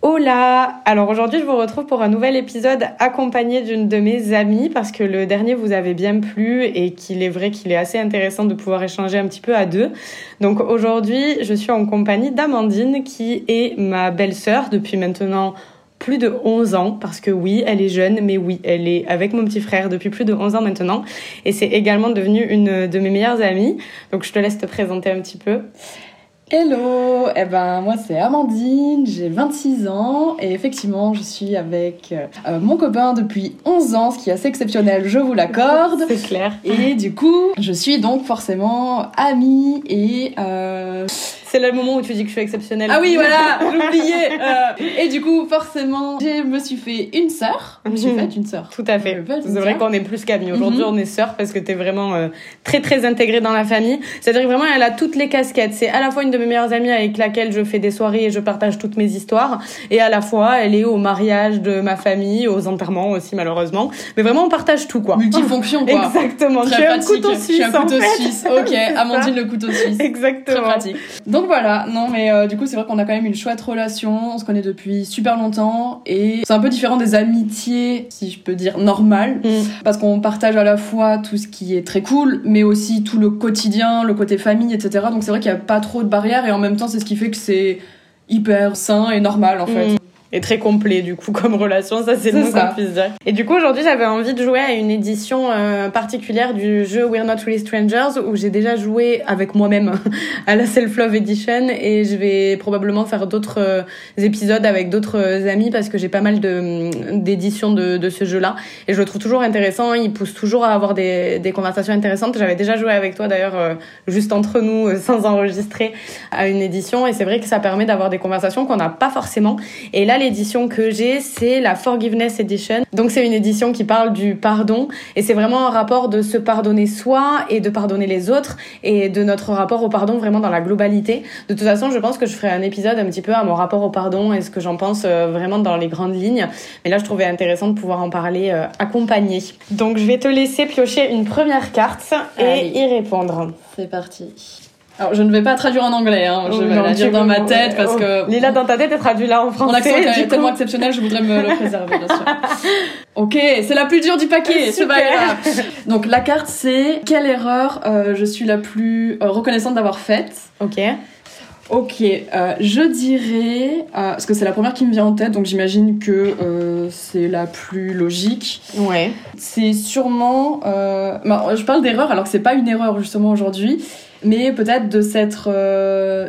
Hola Alors aujourd'hui je vous retrouve pour un nouvel épisode accompagné d'une de mes amies parce que le dernier vous avait bien plu et qu'il est vrai qu'il est assez intéressant de pouvoir échanger un petit peu à deux. Donc aujourd'hui je suis en compagnie d'Amandine qui est ma belle-sœur depuis maintenant plus de 11 ans parce que oui, elle est jeune, mais oui, elle est avec mon petit frère depuis plus de 11 ans maintenant et c'est également devenu une de mes meilleures amies. Donc je te laisse te présenter un petit peu. Hello, eh ben moi c'est Amandine, j'ai 26 ans et effectivement je suis avec euh, mon copain depuis 11 ans, ce qui est assez exceptionnel, je vous l'accorde. C'est clair. Et du coup, je suis donc forcément amie et euh, c'est le moment où tu dis que je suis exceptionnelle. Ah oui, voilà, j'oubliais. Euh, et du coup, forcément, je me suis fait une sœur. Je me suis mhm. faite une sœur. Tout à fait. C'est vrai qu'on est plus qu'amis. Aujourd'hui, mhm. on est sœurs parce que t'es vraiment euh, très très intégrée dans la famille. C'est-à-dire que vraiment, elle a toutes les casquettes. C'est à la fois une de mes meilleures amies avec laquelle je fais des soirées et je partage toutes mes histoires, et à la fois, elle est au mariage de ma famille, aux enterrements aussi malheureusement. Mais vraiment, on partage tout quoi. Multifonction quoi. Exactement. Très pratique. un couteau suisse. Je suis un couteau suisse. Ok, Amandine le couteau suisse. Exactement. Très pratique. Donc donc voilà, non mais euh, du coup c'est vrai qu'on a quand même une chouette relation, on se connaît depuis super longtemps et c'est un peu différent des amitiés, si je peux dire, normales, mm. parce qu'on partage à la fois tout ce qui est très cool, mais aussi tout le quotidien, le côté famille, etc. Donc c'est vrai qu'il n'y a pas trop de barrières et en même temps c'est ce qui fait que c'est hyper sain et normal en fait. Mm et très complet du coup comme relation, ça c'est le qu'on puisse dire. Et du coup aujourd'hui j'avais envie de jouer à une édition euh, particulière du jeu We're Not Really Strangers où j'ai déjà joué avec moi-même à la Self Love Edition et je vais probablement faire d'autres euh, épisodes avec d'autres euh, amis parce que j'ai pas mal de d'éditions de, de ce jeu-là et je le trouve toujours intéressant, il pousse toujours à avoir des, des conversations intéressantes. J'avais déjà joué avec toi d'ailleurs juste entre nous sans enregistrer à une édition et c'est vrai que ça permet d'avoir des conversations qu'on n'a pas forcément et là l'édition que j'ai, c'est la Forgiveness Edition. Donc c'est une édition qui parle du pardon et c'est vraiment un rapport de se pardonner soi et de pardonner les autres et de notre rapport au pardon vraiment dans la globalité. De toute façon, je pense que je ferai un épisode un petit peu à mon rapport au pardon et ce que j'en pense euh, vraiment dans les grandes lignes. Mais là, je trouvais intéressant de pouvoir en parler euh, accompagné. Donc je vais te laisser piocher une première carte et y répondre. C'est parti. Alors, je ne vais pas traduire en anglais, hein. je vais la dire dans ma tête parce que. Lila, dans ta tête, est traduit là en français. Mon accent est tellement exceptionnel, je voudrais me le préserver, bien sûr. ok, c'est la plus dure du paquet, c'est pas grave. Donc, la carte, c'est quelle erreur euh, je suis la plus euh, reconnaissante d'avoir faite? Ok. Ok, euh, je dirais, euh, parce que c'est la première qui me vient en tête, donc j'imagine que euh, c'est la plus logique. Ouais. C'est sûrement, bah, je parle d'erreur alors que c'est pas une erreur justement aujourd'hui, mais peut-être de s'être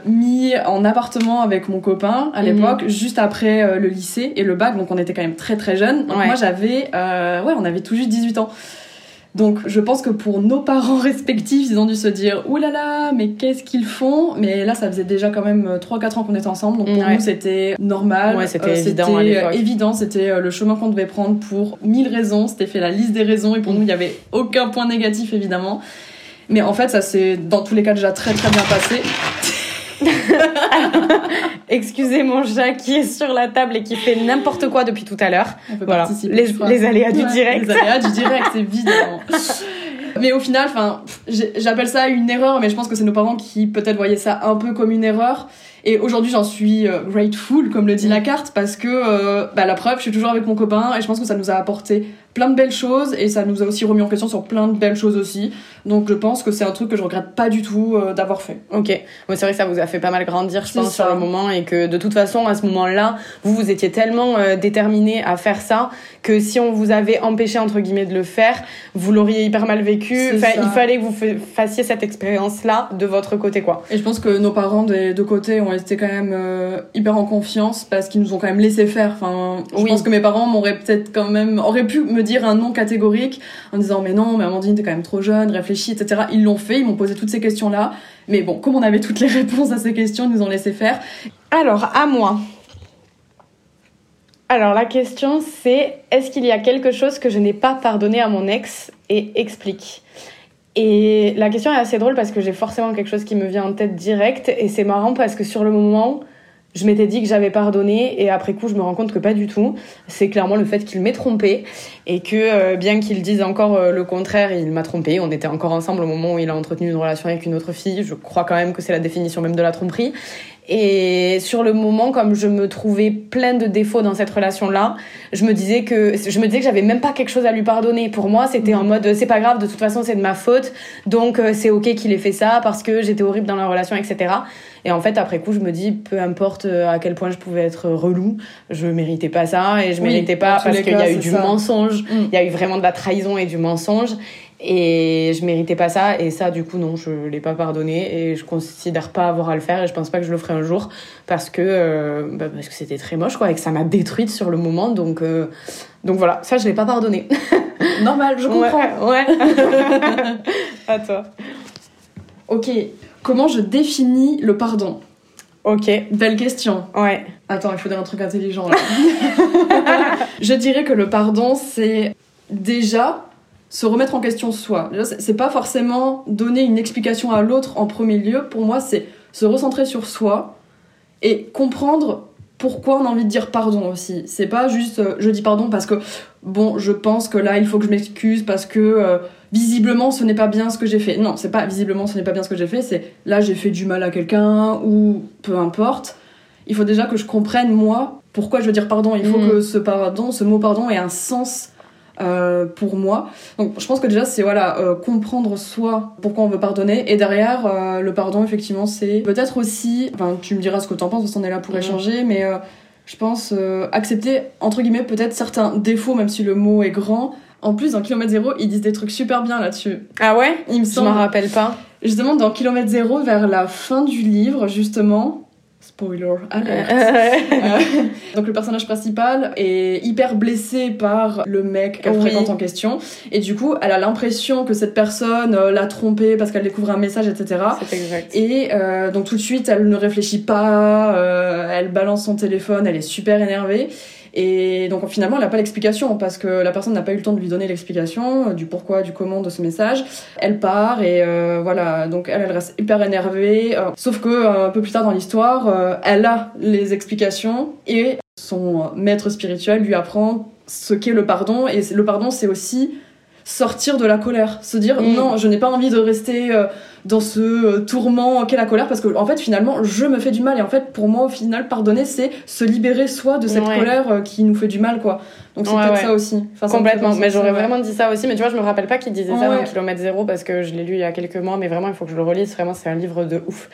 mis en appartement avec mon copain à mhm. l'époque, juste après le lycée et le bac, donc on était quand même très très jeunes. Donc moi j'avais, ouais, on avait tout juste 18 ans. Donc je pense que pour nos parents respectifs, ils ont dû se dire Ouh là là, mais qu'est-ce qu'ils font? Mais là, ça faisait déjà quand même 3-4 euh, ans qu'on était ensemble, donc pour nous c'était normal. Ouais, c'était euh, évident. Euh, évident, c'était le chemin qu'on devait prendre pour mille raisons. C'était fait la liste des raisons et pour nous, il n'y avait aucun point négatif évidemment. Mais en fait, ça s'est dans tous les cas déjà très très bien passé. Excusez mon chat qui est sur la table et qui fait n'importe quoi depuis tout à l'heure. Voilà. Les, les, aléas du direct. Les aléas du direct, évidemment. mais au final, enfin, j'appelle ça une erreur, mais je pense que c'est nos parents qui peut-être voyaient ça un peu comme une erreur. Et aujourd'hui, j'en suis euh, grateful, comme le dit la carte, parce que euh, bah, la preuve, je suis toujours avec mon copain et je pense que ça nous a apporté plein de belles choses et ça nous a aussi remis en question sur plein de belles choses aussi. Donc je pense que c'est un truc que je regrette pas du tout euh, d'avoir fait. Ok, c'est vrai que ça vous a fait pas mal grandir, je pense, sur le moment et que de toute façon, à ce moment-là, vous vous étiez tellement euh, déterminé à faire ça que si on vous avait empêché entre guillemets de le faire, vous l'auriez hyper mal vécu. Enfin, il fallait que vous fassiez cette expérience-là de votre côté, quoi. Et je pense que nos parents des deux côtés ont été quand même euh, hyper en confiance parce qu'ils nous ont quand même laissé faire. Enfin, je pense que mes parents m'auraient peut-être quand même auraient pu me dire un non catégorique en disant mais non, mais Amandine, t'es quand même trop jeune, réfléchis, etc. Ils l'ont fait, ils m'ont posé toutes ces questions-là. Mais bon, comme on avait toutes les réponses à ces questions, ils nous ont laissé faire. Alors, à moi. Alors, la question c'est est-ce qu'il y a quelque chose que je n'ai pas pardonné à mon ex? Et explique et la question est assez drôle parce que j'ai forcément quelque chose qui me vient en tête direct et c'est marrant parce que sur le moment, je m'étais dit que j'avais pardonné et après coup je me rends compte que pas du tout. C'est clairement le fait qu'il m'ait trompé et que euh, bien qu'il dise encore euh, le contraire, il m'a trompé. On était encore ensemble au moment où il a entretenu une relation avec une autre fille. Je crois quand même que c'est la définition même de la tromperie. Et sur le moment, comme je me trouvais plein de défauts dans cette relation-là, je me disais que je me disais que j'avais même pas quelque chose à lui pardonner. Pour moi, c'était en mode c'est pas grave, de toute façon c'est de ma faute, donc euh, c'est ok qu'il ait fait ça parce que j'étais horrible dans la relation, etc. Et en fait, après coup, je me dis, peu importe euh, à quel point je pouvais être relou, je méritais pas ça et je méritais pas parce qu'il y a eu du mensonge, mm. il y a eu vraiment de la trahison et du mensonge. Et je méritais pas ça. Et ça, du coup, non, je l'ai pas pardonné. Et je considère pas avoir à le faire. Et je pense pas que je le ferai un jour. Parce que, euh, bah, parce que c'était très moche, quoi. Et que ça m'a détruite sur le moment. Donc, euh, donc voilà, ça, je l'ai pas pardonné. Normal, je comprends. Ouais. à toi. Ok. Comment je définis le pardon? Ok. Belle question. Ouais. Attends, il faut dire un truc intelligent là. je dirais que le pardon, c'est déjà se remettre en question soi. C'est pas forcément donner une explication à l'autre en premier lieu. Pour moi, c'est se recentrer sur soi et comprendre pourquoi on a envie de dire pardon aussi. C'est pas juste euh, je dis pardon parce que bon, je pense que là il faut que je m'excuse parce que euh, visiblement ce n'est pas bien ce que j'ai fait. Non, c'est pas visiblement ce n'est pas bien ce que j'ai fait, c'est là j'ai fait du mal à quelqu'un ou peu importe. Il faut déjà que je comprenne moi pourquoi je veux dire pardon. Il faut mm. que ce pardon, ce mot pardon ait un sens euh, pour moi. Donc je pense que déjà c'est voilà euh, comprendre soi pourquoi on veut pardonner et derrière euh, le pardon effectivement c'est peut-être aussi enfin tu me diras ce que t'en penses parce qu'on est là pour échanger mais je pense accepter entre guillemets peut-être certains défauts même si le mot est grand. En plus dans Kilomètre Zéro ils disent des trucs super bien là-dessus. Ah ouais? Il me semble. Je m'en rappelle pas. Justement dans Kilomètre Zéro vers la fin du livre justement Spoiler alert. Euh, donc le personnage principal est hyper blessé par le mec qu'elle fréquente en question et du coup elle a l'impression que cette personne euh, l'a trompée parce qu'elle découvre un message etc. Exact. Et euh, donc tout de suite elle ne réfléchit pas, elle balance son téléphone, elle est super énervée et donc finalement, elle n'a pas l'explication parce que la personne n'a pas eu le temps de lui donner l'explication euh, du pourquoi, du comment de ce message. Elle part et euh, voilà, donc elle, elle reste hyper énervée. Euh, sauf que un peu plus tard dans l'histoire, elle a les explications et son maître spirituel lui apprend ce qu'est le pardon. Et le pardon, c'est aussi sortir de la colère, se dire mm. non, je n'ai pas envie de rester dans ce euh, tourment qu'est la colère parce que en fait finalement je me fais du mal. Et en fait pour moi au final pardonner c'est se libérer soi de cette colère euh, qui nous fait du mal quoi. Donc c'est peut-être ça aussi. Complètement. mais j'aurais vraiment dit ça aussi. Mais tu vois je me rappelle pas qu'il disait ça dans kilomètre zéro parce que je l'ai lu il y a quelques mois mais vraiment il faut que je le relise. Vraiment c'est un livre de ouf.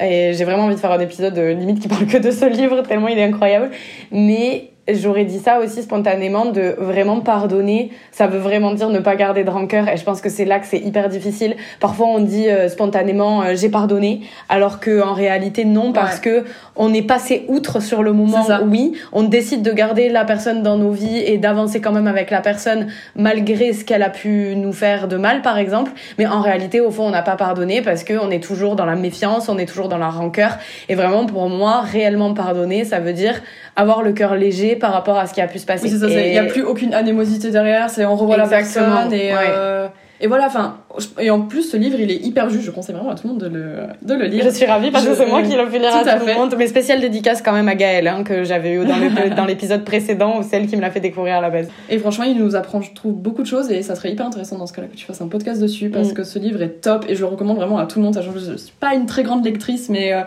Et j'ai vraiment envie de faire un épisode de limite qui parle que de ce livre tellement il est incroyable. Mais j'aurais dit ça aussi spontanément de vraiment pardonner. Ça veut vraiment dire ne pas garder de rancœur. Et je pense que c'est là que c'est hyper difficile. Parfois on dit euh, spontanément euh, j'ai pardonné alors que en réalité non parce que on est passé outre sur le moment. Oui on décide de garder la personne dans nos vies et d'avancer quand même avec la personne malgré ce qu'elle a pu nous faire de mal par exemple. Mais en réalité au fond on n'a pas pardonné parce que on est toujours dans la méfiance on est toujours dans la rancœur. Et vraiment pour moi réellement pardonner ça veut dire avoir le cœur léger par rapport à ce qui a pu se passer. Il n'y a plus aucune animosité derrière, c'est on revoit la personne et, euh, et voilà, enfin, et en plus ce livre il est hyper juste, je conseille vraiment à tout le monde de le, de le lire. Je suis ravie parce que c'est moi qui l'ai fait lire à, tout, le monde. Mais spécial dédicace quand même à Gaëlle, hein, que j'avais eu dans l'épisode précédent, ou celle qui me l'a fait découvrir à la base. Et franchement, il nous apprend, je trouve, beaucoup de choses et ça serait hyper intéressant dans ce cas-là que tu fasses un podcast dessus parce mm. que ce livre est top et je le recommande vraiment à tout le monde. Je suis pas une très grande lectrice, mais. Euh,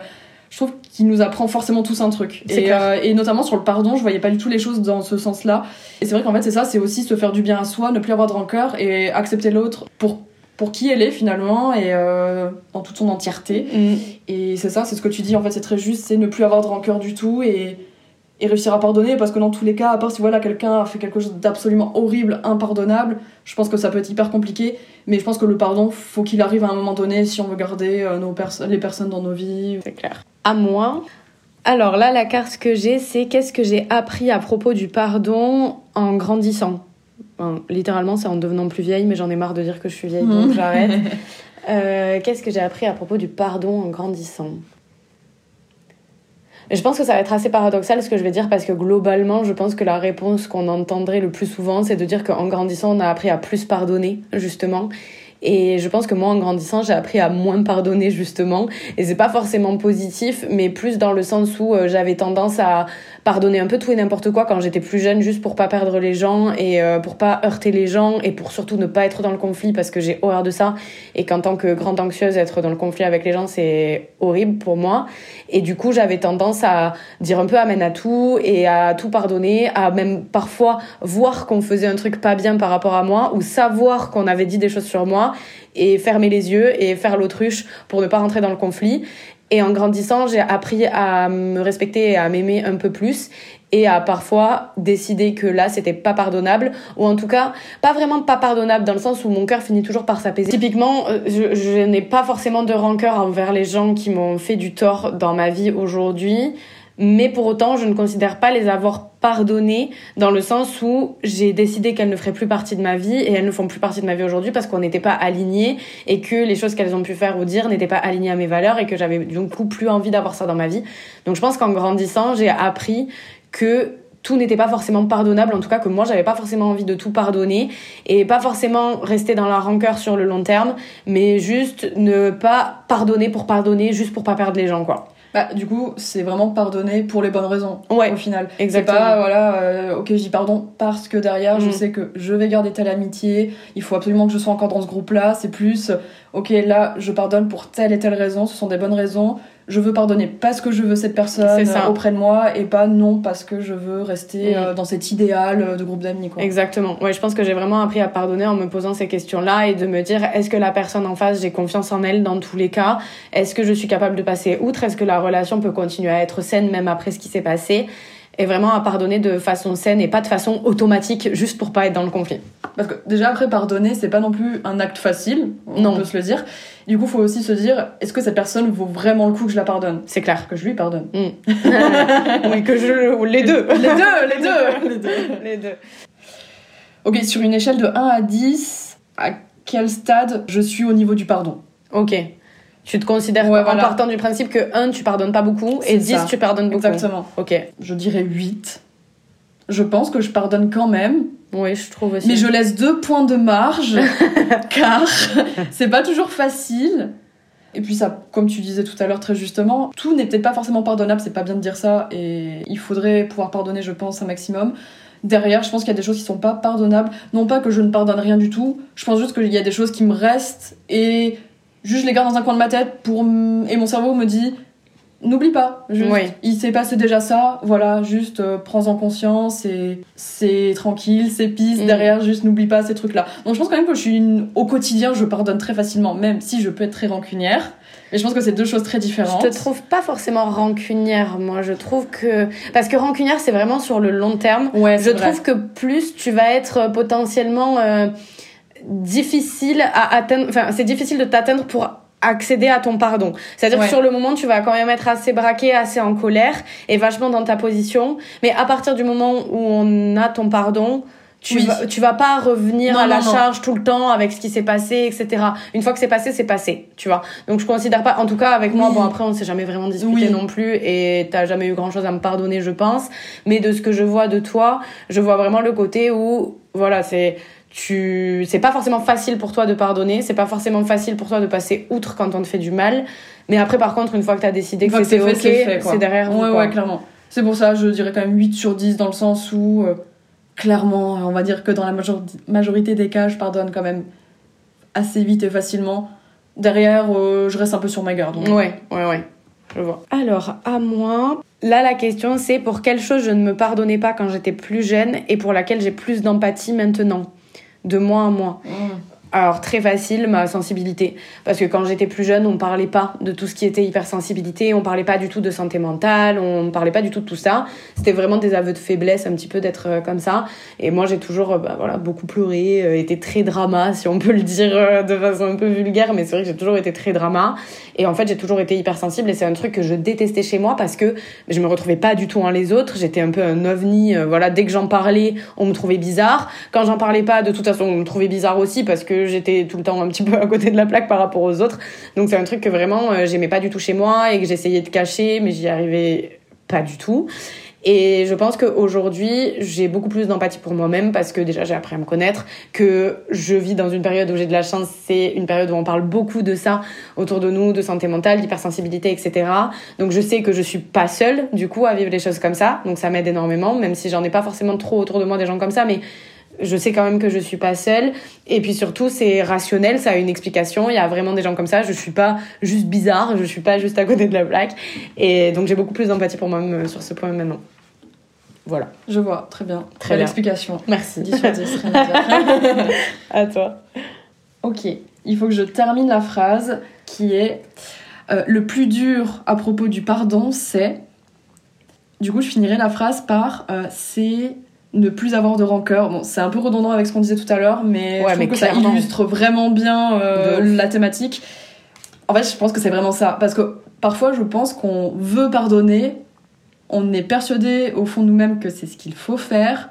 je trouve qu'il nous apprend forcément tous un truc. Et, euh, et, notamment sur le pardon, je voyais pas du tout les choses dans ce sens-là. Et c'est vrai qu'en fait, c'est ça, c'est aussi se faire du bien à soi, ne plus avoir de rancœur et accepter l'autre pour pour qui elle est finalement et euh, en toute son entièreté. Mm. Et c'est ça, c'est ce que tu dis, en fait, c'est très juste, c'est ne plus avoir de rancœur du tout et, et réussir à pardonner parce que dans tous les cas, à part si voilà, quelqu'un a fait quelque chose d'absolument horrible, impardonnable, je pense que ça peut être hyper compliqué. Mais je pense que le pardon, faut qu'il arrive à un moment donné si on veut garder euh, nos les personnes dans nos vies. C'est clair à moi. Alors là, la carte que j'ai, c'est qu'est-ce que j'ai appris à propos du pardon en grandissant? littéralement, c'est en devenant plus vieille, mais j'en ai marre de dire que je suis vieille, donc j'arrête. Euh, qu'est-ce que j'ai appris à propos du pardon en grandissant? Je pense que ça va être assez paradoxal ce que je vais dire parce que globalement, je pense que la réponse qu'on entendrait le plus souvent, c'est de dire qu'en grandissant, on a appris à plus pardonner, justement, Et je pense que moi, en grandissant, j'ai appris à moins pardonner, justement. Et c'est pas forcément positif, mais plus dans le sens où euh, j'avais tendance à pardonner un peu tout et n'importe quoi quand j'étais plus jeune, juste pour pas perdre les gens et euh, pour pas heurter les gens et pour surtout ne pas être dans le conflit parce que j'ai horreur de ça. Et qu'en tant que grande anxieuse, être dans le conflit avec les gens, c'est horrible pour moi. Et du coup, j'avais tendance à dire un peu amène à tout et à tout pardonner, à même parfois voir qu'on faisait un truc pas bien par rapport à moi ou savoir qu'on avait dit des choses sur moi et fermer les yeux et faire l'autruche pour ne pas rentrer dans le conflit. Et en grandissant, j'ai appris à me respecter et à m'aimer un peu plus et à parfois décider que là c'était pas pardonnable ou en tout cas pas vraiment pas pardonnable dans le sens où mon cœur finit toujours par s'apaiser. Typiquement, euh, je, je n'ai pas forcément de rancœur envers les gens qui m'ont fait du tort dans ma vie aujourd'hui mais pour autant, je ne considère pas les avoir pardonnées dans le sens où j'ai décidé qu'elles ne feraient plus partie de ma vie et elles ne font plus partie de ma vie aujourd'hui parce qu'on n'était pas alignés et que les choses qu'elles ont pu faire ou dire n'étaient pas alignées à mes valeurs et que j'avais du coup plus envie d'avoir ça dans ma vie. Donc je pense qu'en grandissant, j'ai appris que tout n'était pas forcément pardonnable, en tout cas que moi j'avais pas forcément envie de tout pardonner et pas forcément rester dans la rancœur sur le long terme, mais juste ne pas pardonner pour pardonner, juste pour pas perdre les gens quoi. Bah, du coup, c'est vraiment pardonner pour les bonnes raisons. Ouais. Au final. Exactement. C'est pas, voilà, euh, ok, je dis pardon parce que derrière, je Mm. sais que je vais garder telle amitié. Il faut absolument que je sois encore dans ce groupe-là. C'est plus, ok, là, je pardonne pour telle et telle raison. Ce sont des bonnes raisons. Je veux pardonner parce que je veux cette personne auprès de moi et pas non parce que je veux rester euh, dans cet idéal euh, de groupe d'amis, quoi. Exactement. Ouais, je pense que j'ai vraiment appris à pardonner en me posant ces questions-là et de me dire est-ce que la personne en face, j'ai confiance en elle dans tous les cas? Est-ce que je suis capable de passer outre? Est-ce que la relation peut continuer à être saine même après ce qui s'est passé? Et vraiment à pardonner de façon saine et pas de façon automatique juste pour pas être dans le conflit. Parce que déjà après pardonner, c'est pas non plus un acte facile, on Non. peut se le dire. Du coup, faut aussi se dire est-ce que cette personne vaut vraiment le coup que je la pardonne? C'est clair. Que je lui pardonne. oui, que je les deux. Les deux, les deux, les deux. les deux. Ok, sur une échelle de 1 à 10, à quel stade je suis au niveau du pardon? OK. Tu te considères Ouais, en voilà. partant du principe que 1 tu pardonnes pas beaucoup et C'est 10 ça. tu pardonnes beaucoup. Exactement. OK. Je dirais 8. Je pense que je pardonne quand même, Oui, je trouve aussi. mais je laisse deux points de marge, car c'est pas toujours facile. Et puis ça, comme tu disais tout à l'heure très justement, tout n'est peut-être pas forcément pardonnable, c'est pas bien de dire ça, et il faudrait pouvoir pardonner, je pense, un maximum. Derrière, je pense qu'il y a des choses qui sont pas pardonnables. Non pas que je ne pardonne rien du tout, je pense juste qu'il y a des choses qui me restent, et juste je les garde dans un coin de ma tête, pour et mon cerveau me dit, n'oublie pas, juste, Oui. il s'est passé déjà ça, voilà, juste euh, prends-en conscience, et c'est tranquille, c'est peace, Mm. derrière, juste n'oublie pas ces trucs-là. Donc je pense quand même que je suis une- au quotidien, je pardonne très facilement, même si je peux être très rancunière. Et je pense que c'est deux choses très différentes. Je te trouve pas forcément rancunière, moi. Je trouve que. Parce que rancunière, c'est vraiment sur le long terme. Ouais, Je vrai. trouve que plus tu vas être potentiellement euh, difficile à atteindre. Enfin, c'est difficile de t'atteindre pour accéder à ton pardon. C'est-à-dire Ouais. que sur le moment, tu vas quand même être assez braqué, assez en colère et vachement dans ta position. Mais à partir du moment où on a ton pardon, tu, Oui. vas, tu vas pas revenir Non, à la non, charge tout le temps avec ce qui s'est passé, etc. Une fois que c'est passé, c'est passé, tu vois. Donc je considère pas, en tout cas avec moi, bon après on s'est jamais vraiment disputé Oui. non plus et t'as jamais eu grand chose à me pardonner, je pense. Mais de ce que je vois de toi, je vois vraiment le côté où, voilà, c'est tu c'est pas forcément facile pour toi de pardonner, c'est pas forcément facile pour toi de passer outre quand on te fait du mal. Mais après par contre, une fois que t'as décidé Une que c'était c'est ok, fait, c'est derrière vous, Ouais, quoi. ouais, clairement. C'est pour ça, je dirais quand même 8 sur 10 dans le sens où, euh, clairement, on va dire que dans la major- majorité des cas, je pardonne quand même assez vite et facilement. Derrière, euh, je reste un peu sur ma garde. donc. Ouais, ouais, ouais. Je vois. Alors, à moi, là, la question, c'est pour quelle chose je ne me pardonnais pas quand j'étais plus jeune et pour laquelle j'ai plus d'empathie maintenant, de mois en mois. Mmh. Alors, très facile, ma sensibilité. Parce que quand j'étais plus jeune, on parlait pas de tout ce qui était hypersensibilité, on parlait pas du tout de santé mentale, on parlait pas du tout de tout ça. C'était vraiment des aveux de faiblesse, un petit peu d'être euh, comme ça. Et moi, j'ai toujours, euh, bah, voilà, beaucoup pleuré, euh, été très drama, si on peut le dire de façon un peu vulgaire, mais c'est vrai que j'ai toujours été très drama. Et en fait, j'ai toujours été hypersensible et c'est un truc que je détestais chez moi parce que je me retrouvais pas du tout en les autres. J'étais un peu un ovni. voilà, dès que j'en parlais, on me trouvait bizarre. Quand j'en parlais pas, de toute façon, on me trouvait bizarre aussi parce que j'étais tout le temps un petit peu à côté de la plaque par rapport aux autres. Donc c'est un truc que vraiment euh, j'aimais pas du tout chez moi et que j'essayais de cacher, mais j'y arrivais pas du tout. Et je pense qu'aujourd'hui, j'ai beaucoup plus d'empathie pour moi-même parce que déjà j'ai appris à me connaître, que je vis dans une période où j'ai de la chance, c'est une période où on parle beaucoup de ça autour de nous, de santé mentale, d'hypersensibilité, etc. Donc je sais que je suis pas seule du coup à vivre les choses comme ça, donc ça m'aide énormément, même si j'en ai pas forcément trop autour de moi des gens comme ça, mais je sais quand même que je suis pas seule. Et puis surtout, c'est rationnel, ça a une explication. Il y a vraiment des gens comme ça. Je suis pas juste bizarre, je suis pas juste à côté de la plaque. Et donc j'ai beaucoup plus d'empathie pour moi-même euh, sur ce point maintenant. Voilà. Je vois, très bien. Très Belle explication. Merci. 10 sur 10, à toi. Ok, il faut que je termine la phrase qui est euh, Le plus dur à propos du pardon, c'est. Du coup, je finirai la phrase par euh, C'est ne plus avoir de rancœur. Bon, c'est un peu redondant avec ce qu'on disait tout à l'heure, mais je trouve que ça illustre vraiment bien euh, la thématique. En fait, je pense que c'est vraiment ça. Parce que parfois, je pense qu'on veut pardonner, on est persuadé au fond de nous-mêmes que c'est ce qu'il faut faire.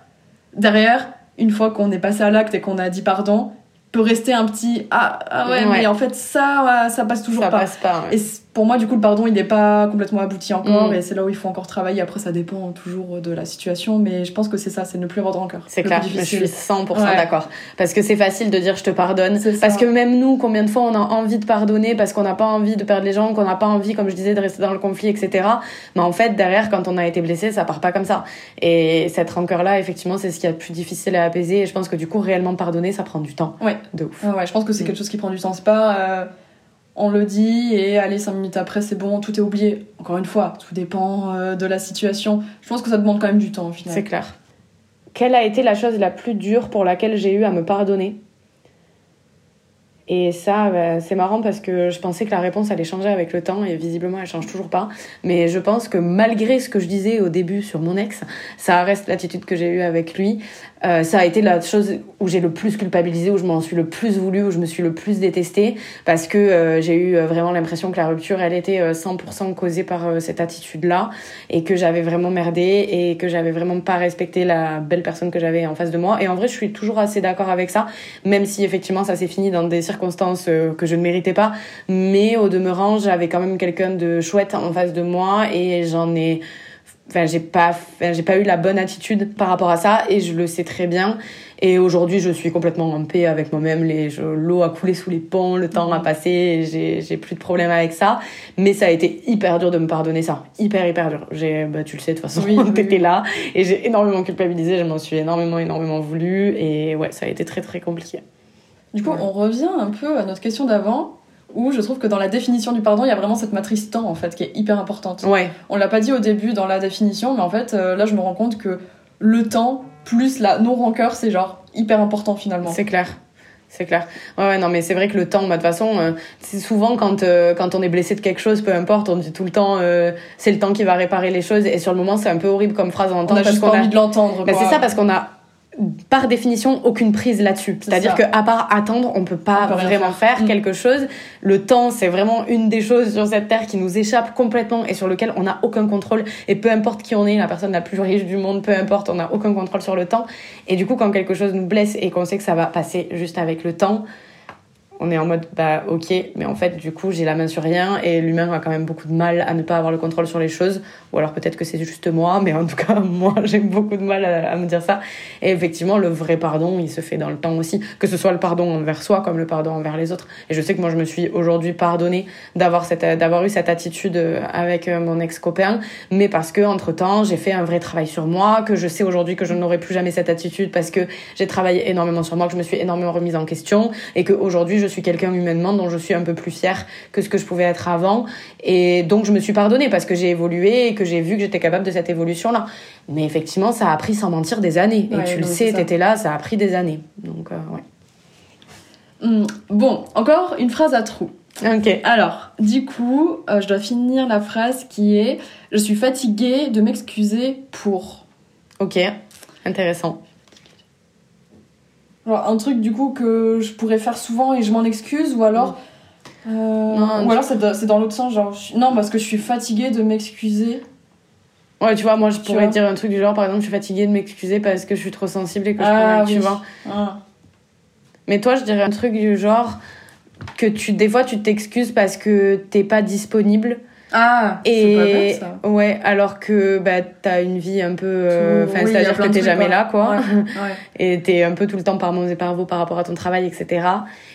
Derrière, une fois qu'on est passé à l'acte et qu'on a dit pardon, peut rester un petit ah, ah ouais, mais en fait ça ça passe toujours ça pas. Passe pas Et pour moi du coup le pardon il n'est pas complètement abouti encore mm. et c'est là où il faut encore travailler. Après ça dépend toujours de la situation mais je pense que c'est ça, c'est ne plus avoir de rancœur. C'est clair, je suis 100% d'accord parce que c'est facile de dire je te pardonne parce que même nous combien de fois on a envie de pardonner parce qu'on n'a pas envie de perdre les gens, qu'on n'a pas envie comme je disais de rester dans le conflit etc. Mais en fait derrière quand on a été blessé ça part pas comme ça et cette rancœur là effectivement c'est ce qui est le plus difficile à apaiser et je pense que du coup réellement pardonner ça prend du temps. Ouais. De ouf. Ouais, je pense que c'est mm. quelque chose qui prend du temps. C'est pas euh, on le dit et allez, cinq minutes après, c'est bon, tout est oublié. Encore une fois, tout dépend euh, de la situation. Je pense que ça demande quand même du temps au final. C'est clair. Quelle a été la chose la plus dure pour laquelle j'ai eu à me pardonner? Et ça, bah, c'est marrant parce que je pensais que la réponse allait changer avec le temps et visiblement elle change toujours pas. Mais je pense que malgré ce que je disais au début sur mon ex, ça reste l'attitude que j'ai eue avec lui. Euh, ça a été la chose où j'ai le plus culpabilisé, où je m'en suis le plus voulu, où je me suis le plus détestée, parce que euh, j'ai eu euh, vraiment l'impression que la rupture, elle était 100% causée par cette attitude-là, et que j'avais vraiment merdé, et que j'avais vraiment pas respecté la belle personne que j'avais en face de moi. Et en vrai, je suis toujours assez d'accord avec ça, même si effectivement ça s'est fini dans des circonstances que je ne méritais pas. Mais au demeurant, j'avais quand même quelqu'un de chouette en face de moi, et j'en ai enfin j'ai pas j'ai pas eu la bonne attitude par rapport à ça et je le sais très bien. Et aujourd'hui je suis complètement en paix avec moi-même. Les l'eau a coulé sous les ponts le temps a mhm. passé j'ai j'ai plus de problème avec ça. Mais ça a été hyper dur de me pardonner ça. Hyper hyper dur. J'ai bah tu le sais de toute façon oui, t'étais là et j'ai énormément culpabilisé je m'en suis énormément énormément voulu et ouais ça a été très très compliqué. Du coup on revient un peu à notre question d'avant où je trouve que dans la définition du pardon, il y a vraiment cette matrice temps en fait qui est hyper importante. Ouais. On l'a pas dit au début dans la définition, mais en fait euh, là je me rends compte que le temps plus la non rancœur c'est genre hyper important finalement. C'est clair. C'est clair. Ouais, ouais, non, mais c'est vrai que le temps, bah, de toute façon, euh, c'est souvent quand, euh, quand on est blessé de quelque chose, peu importe, on dit tout le temps, c'est le temps qui va réparer les choses. Et sur le moment, c'est un peu horrible comme phrase à entendre. On a juste pas envie de l'entendre. Bah, c'est ça, parce qu'on a par définition aucune prise là-dessus. C'est-à-dire qu'à part attendre, on peut pas vraiment faire, mm. quelque chose. Le temps, c'est vraiment une des choses sur cette terre qui nous échappe complètement et sur lequel on n'a aucun contrôle. Et peu importe qui on est, la personne la plus riche du monde, peu importe, on n'a aucun contrôle sur le temps. Et du coup, quand quelque chose nous blesse et qu'on sait que ça va passer juste avec le temps, on est en mode bah ok mais en fait du coup j'ai la main sur rien et l'humain a quand même beaucoup de mal à ne pas avoir le contrôle sur les choses. Ou alors peut-être que c'est juste moi mais en tout cas moi j'ai beaucoup de mal à, me dire ça. Et effectivement le vrai pardon il se fait dans le temps aussi. Que ce soit le pardon envers soi comme le pardon envers les autres. Et je sais que moi je me suis aujourd'hui pardonné d'avoir cette d'avoir eu cette attitude avec euh, mon ex copain mais parce que entre temps j'ai fait un vrai travail sur moi que je sais aujourd'hui que je n'aurai plus jamais cette attitude parce que j'ai travaillé énormément sur moi que je me suis énormément remise en question et que aujourd'hui je suis quelqu'un humainement dont je suis un peu plus fière que ce que je pouvais être avant. Et donc, je me suis pardonnée parce que j'ai évolué et que j'ai vu que j'étais capable de cette évolution-là. Mais effectivement, ça a pris, sans mentir, des années. Et tu le sais, t'étais là, ça a pris des années. Donc, euh, ouais. Hmm, bon, encore une phrase à trous. Ok. Alors, du coup, euh, je dois finir la phrase qui est Je suis fatiguée de m'excuser pour. Ok, intéressant. Un truc du coup que je pourrais faire souvent et je m'en excuse, ou alors. Euh, ou alors c'est dans l'autre sens, genre. Non, parce que je suis fatiguée de m'excuser. Ouais, tu vois, moi je pourrais dire un truc du genre, par exemple, je suis fatiguée de m'excuser parce que je suis trop sensible et que je ah, oui. tu vois. Ah. Mais toi, je dirais un truc du genre que tu, des fois, tu t'excuses parce que t'es pas disponible Ah, et pas ça. ouais, alors que bah t'as une vie un peu, euh, enfin c'est-à-dire que t'es jamais là quoi, ouais, ouais. et t'es un peu tout le temps par mon et par vous par rapport à ton travail, etc.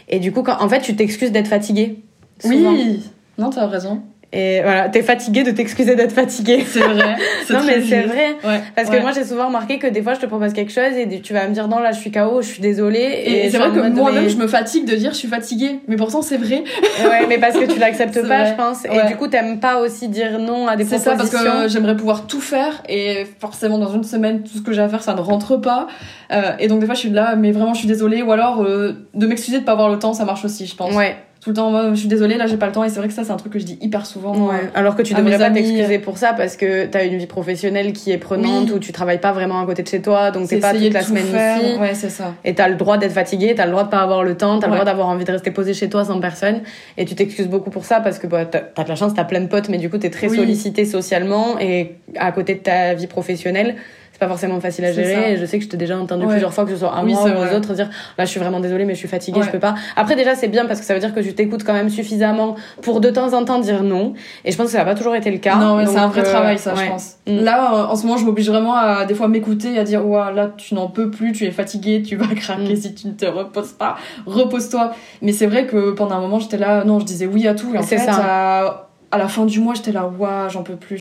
Et du coup, quand, en fait, tu t'excuses d'être fatigué. Oui, non, t'as raison. Et voilà, t'es fatigué de t'excuser d'être fatigué. C'est vrai. non, mais c'est vrai. Ouais, Parce que moi, j'ai souvent remarqué que des fois, je te propose quelque chose et tu vas me dire non, là, je suis KO, je suis désolée. Et, Et, c'est vrai que moi-même, je me fatigue de dire je suis fatiguée. Mais pourtant, c'est vrai. ouais, mais parce que tu l'acceptes pas, vrai. je pense. Ouais. Et du coup, t'aimes pas aussi dire non à des C'est ça, propositions. parce que j'aimerais pouvoir tout faire et forcément, dans une semaine, tout ce que j'ai à faire, ça ne rentre pas. Euh, et donc, des fois, je suis là, mais vraiment, je suis désolée. Ou alors, euh, de m'excuser de pas avoir le temps, ça marche aussi, je pense. Ouais, Tout le temps, moi, je suis désolée, là, j'ai pas le temps. Et c'est vrai que ça, c'est un truc que je dis hyper souvent. ouais. euh, Alors que tu devrais pas t'excuser pour ça parce que t'as une vie professionnelle qui est prenante Oui. où tu travailles pas vraiment à côté de chez toi, donc c'est t'es pas toute la tout semaine faire. ici. Ouais, c'est ça. Et t'as le droit d'être fatigué, t'as le droit de pas avoir le temps, t'as le Ouais. droit d'avoir envie de rester posé chez toi sans personne. Et tu t'excuses beaucoup pour ça parce que bah, t'as t'as de la chance, t'as plein de potes, mais du coup t'es très Oui. sollicité socialement et à côté de ta vie professionnelle. Pas forcément facile à gérer. Et je sais que je t'ai déjà entendu Ouais. plusieurs fois que ce soit à Oui, moi ou aux autres dire là je suis vraiment désolée mais je suis fatiguée, Ouais. je peux pas. Après déjà c'est bien parce que ça veut dire que tu t'écoutes quand même suffisamment pour de temps en temps dire non. Et je pense que ça n'a pas toujours été le cas. Non, mais c'est un vrai euh, travail, ça, ouais. je pense. Mm. Là, euh, en ce moment, je m'oblige vraiment à des fois m'écouter, à dire, ouah, là, tu n'en peux plus, tu es fatigué, tu vas craquer Mm. si tu ne te reposes pas, repose-toi. Mais c'est vrai que pendant un moment, j'étais là, non, je disais oui à tout, et en C'est fait, ça. À, à la fin du mois, j'étais là, ouah, j'en peux plus.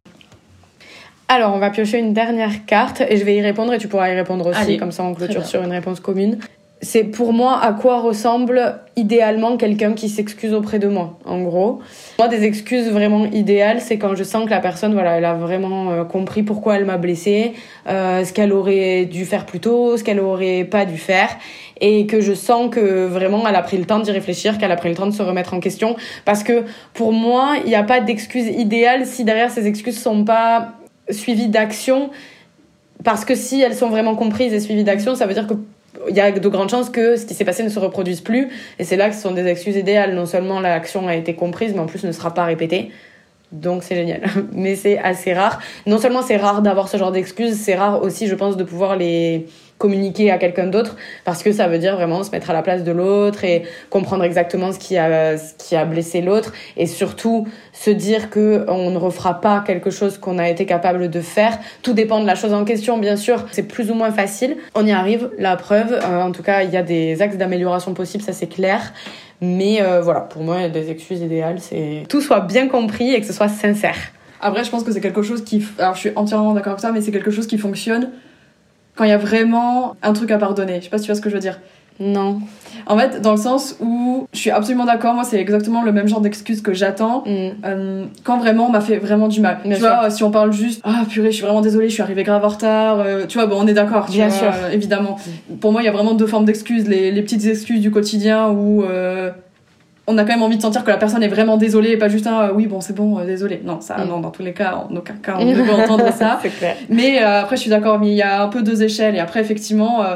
Alors, on va piocher une dernière carte et je vais y répondre et tu pourras y répondre aussi, Allez, comme ça on clôture sur une réponse commune. C'est pour moi à quoi ressemble idéalement quelqu'un qui s'excuse auprès de moi, en gros. Moi, des excuses vraiment idéales, c'est quand je sens que la personne, voilà, elle a vraiment euh, compris pourquoi elle m'a blessée, euh, ce qu'elle aurait dû faire plus tôt, ce qu'elle aurait pas dû faire, et que je sens que vraiment elle a pris le temps d'y réfléchir, qu'elle a pris le temps de se remettre en question. Parce que pour moi, il n'y a pas d'excuse idéale si derrière ces excuses sont pas suivies d'action. Parce que si elles sont vraiment comprises et suivies d'action, ça veut dire que il y a de grandes chances que ce qui s'est passé ne se reproduise plus. Et c'est là que ce sont des excuses idéales. Non seulement l'action a été comprise, mais en plus ne sera pas répétée. Donc c'est génial. Mais c'est assez rare. Non seulement c'est rare d'avoir ce genre d'excuses, c'est rare aussi, je pense, de pouvoir les communiquer à quelqu'un d'autre parce que ça veut dire vraiment se mettre à la place de l'autre et comprendre exactement ce qui a ce qui a blessé l'autre et surtout se dire que on ne refera pas quelque chose qu'on a été capable de faire. Tout dépend de la chose en question bien sûr. C'est plus ou moins facile. On y arrive la preuve. Euh, en tout cas il y a des axes d'amélioration possibles ça c'est clair. Mais euh, voilà pour moi des excuses idéales c'est tout soit bien compris et que ce soit sincère. Après, je pense que c'est quelque chose qui. Alors, je suis entièrement d'accord avec toi, mais c'est quelque chose qui fonctionne quand il y a vraiment un truc à pardonner. Je sais pas si tu vois ce que je veux dire. non En fait, dans le sens où je suis absolument d'accord, moi, c'est exactement le même genre d'excuse que j'attends. Mm. Euh, quand vraiment on m'a fait vraiment du mal. Bien tu sûr. vois, si on parle juste, ah purée, je suis vraiment désolée, je suis arrivée grave en retard, euh, tu vois, bon, on est d'accord, tu Bien vois, sûr. euh, évidemment. Pour moi, il y a vraiment deux formes d'excuses. Les, les petites excuses du quotidien où euh, on a quand même envie de sentir que la personne est vraiment désolée et pas juste un, euh, oui, bon, c'est bon, euh, désolé. Non, ça, Mm. non, dans tous les cas, en aucun cas, on ne veut entendre ça. clair Mais euh, après, je suis d'accord, mais il y a un peu deux échelles. Et après, effectivement, euh,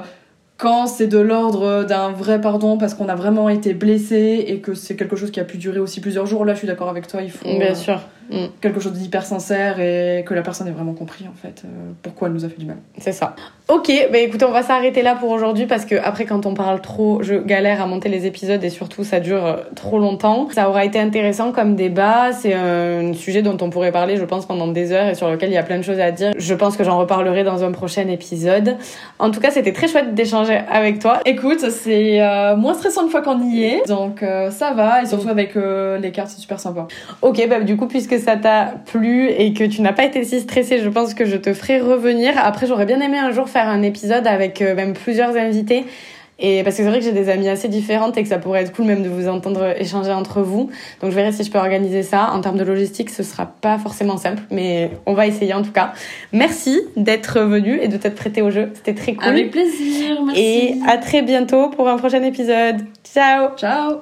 quand c'est de l'ordre d'un vrai pardon parce qu'on a vraiment été blessé et que c'est quelque chose qui a pu durer aussi plusieurs jours, là, je suis d'accord avec toi, il faut bien sûr Mm. quelque chose d'hyper sincère et que la personne ait vraiment compris, en fait, euh, pourquoi elle nous a fait du mal. C'est ça. Ok, bah écoutez, on va s'arrêter là pour aujourd'hui parce que après, quand on parle trop, je galère à monter les épisodes et surtout ça dure euh, trop longtemps. Ça aura été intéressant comme débat. C'est un sujet dont on pourrait parler, je pense, pendant des heures et sur lequel il y a plein de choses à dire. Je pense que j'en reparlerai dans un prochain épisode. En tout cas, c'était très chouette d'échanger avec toi. Écoute, c'est euh, moins stressant une fois qu'on y est, donc euh, ça va, et surtout avec euh, les cartes, c'est super sympa. Ok, bah du coup, puisque ça t'a plu et que tu n'as pas été si stressée, je pense que je te ferai revenir. Après, j'aurais bien aimé un jour faire un épisode avec euh, même plusieurs invités. Et parce que c'est vrai que j'ai des amis assez différentes et que ça pourrait être cool même de vous entendre échanger entre vous. Donc je verrai si je peux organiser ça. En termes de logistique, ce sera pas forcément simple, mais on va essayer en tout cas. Merci d'être venu et de t'être prêté au jeu. C'était très cool. Avec plaisir, merci. et à très bientôt pour un prochain épisode. Ciao Ciao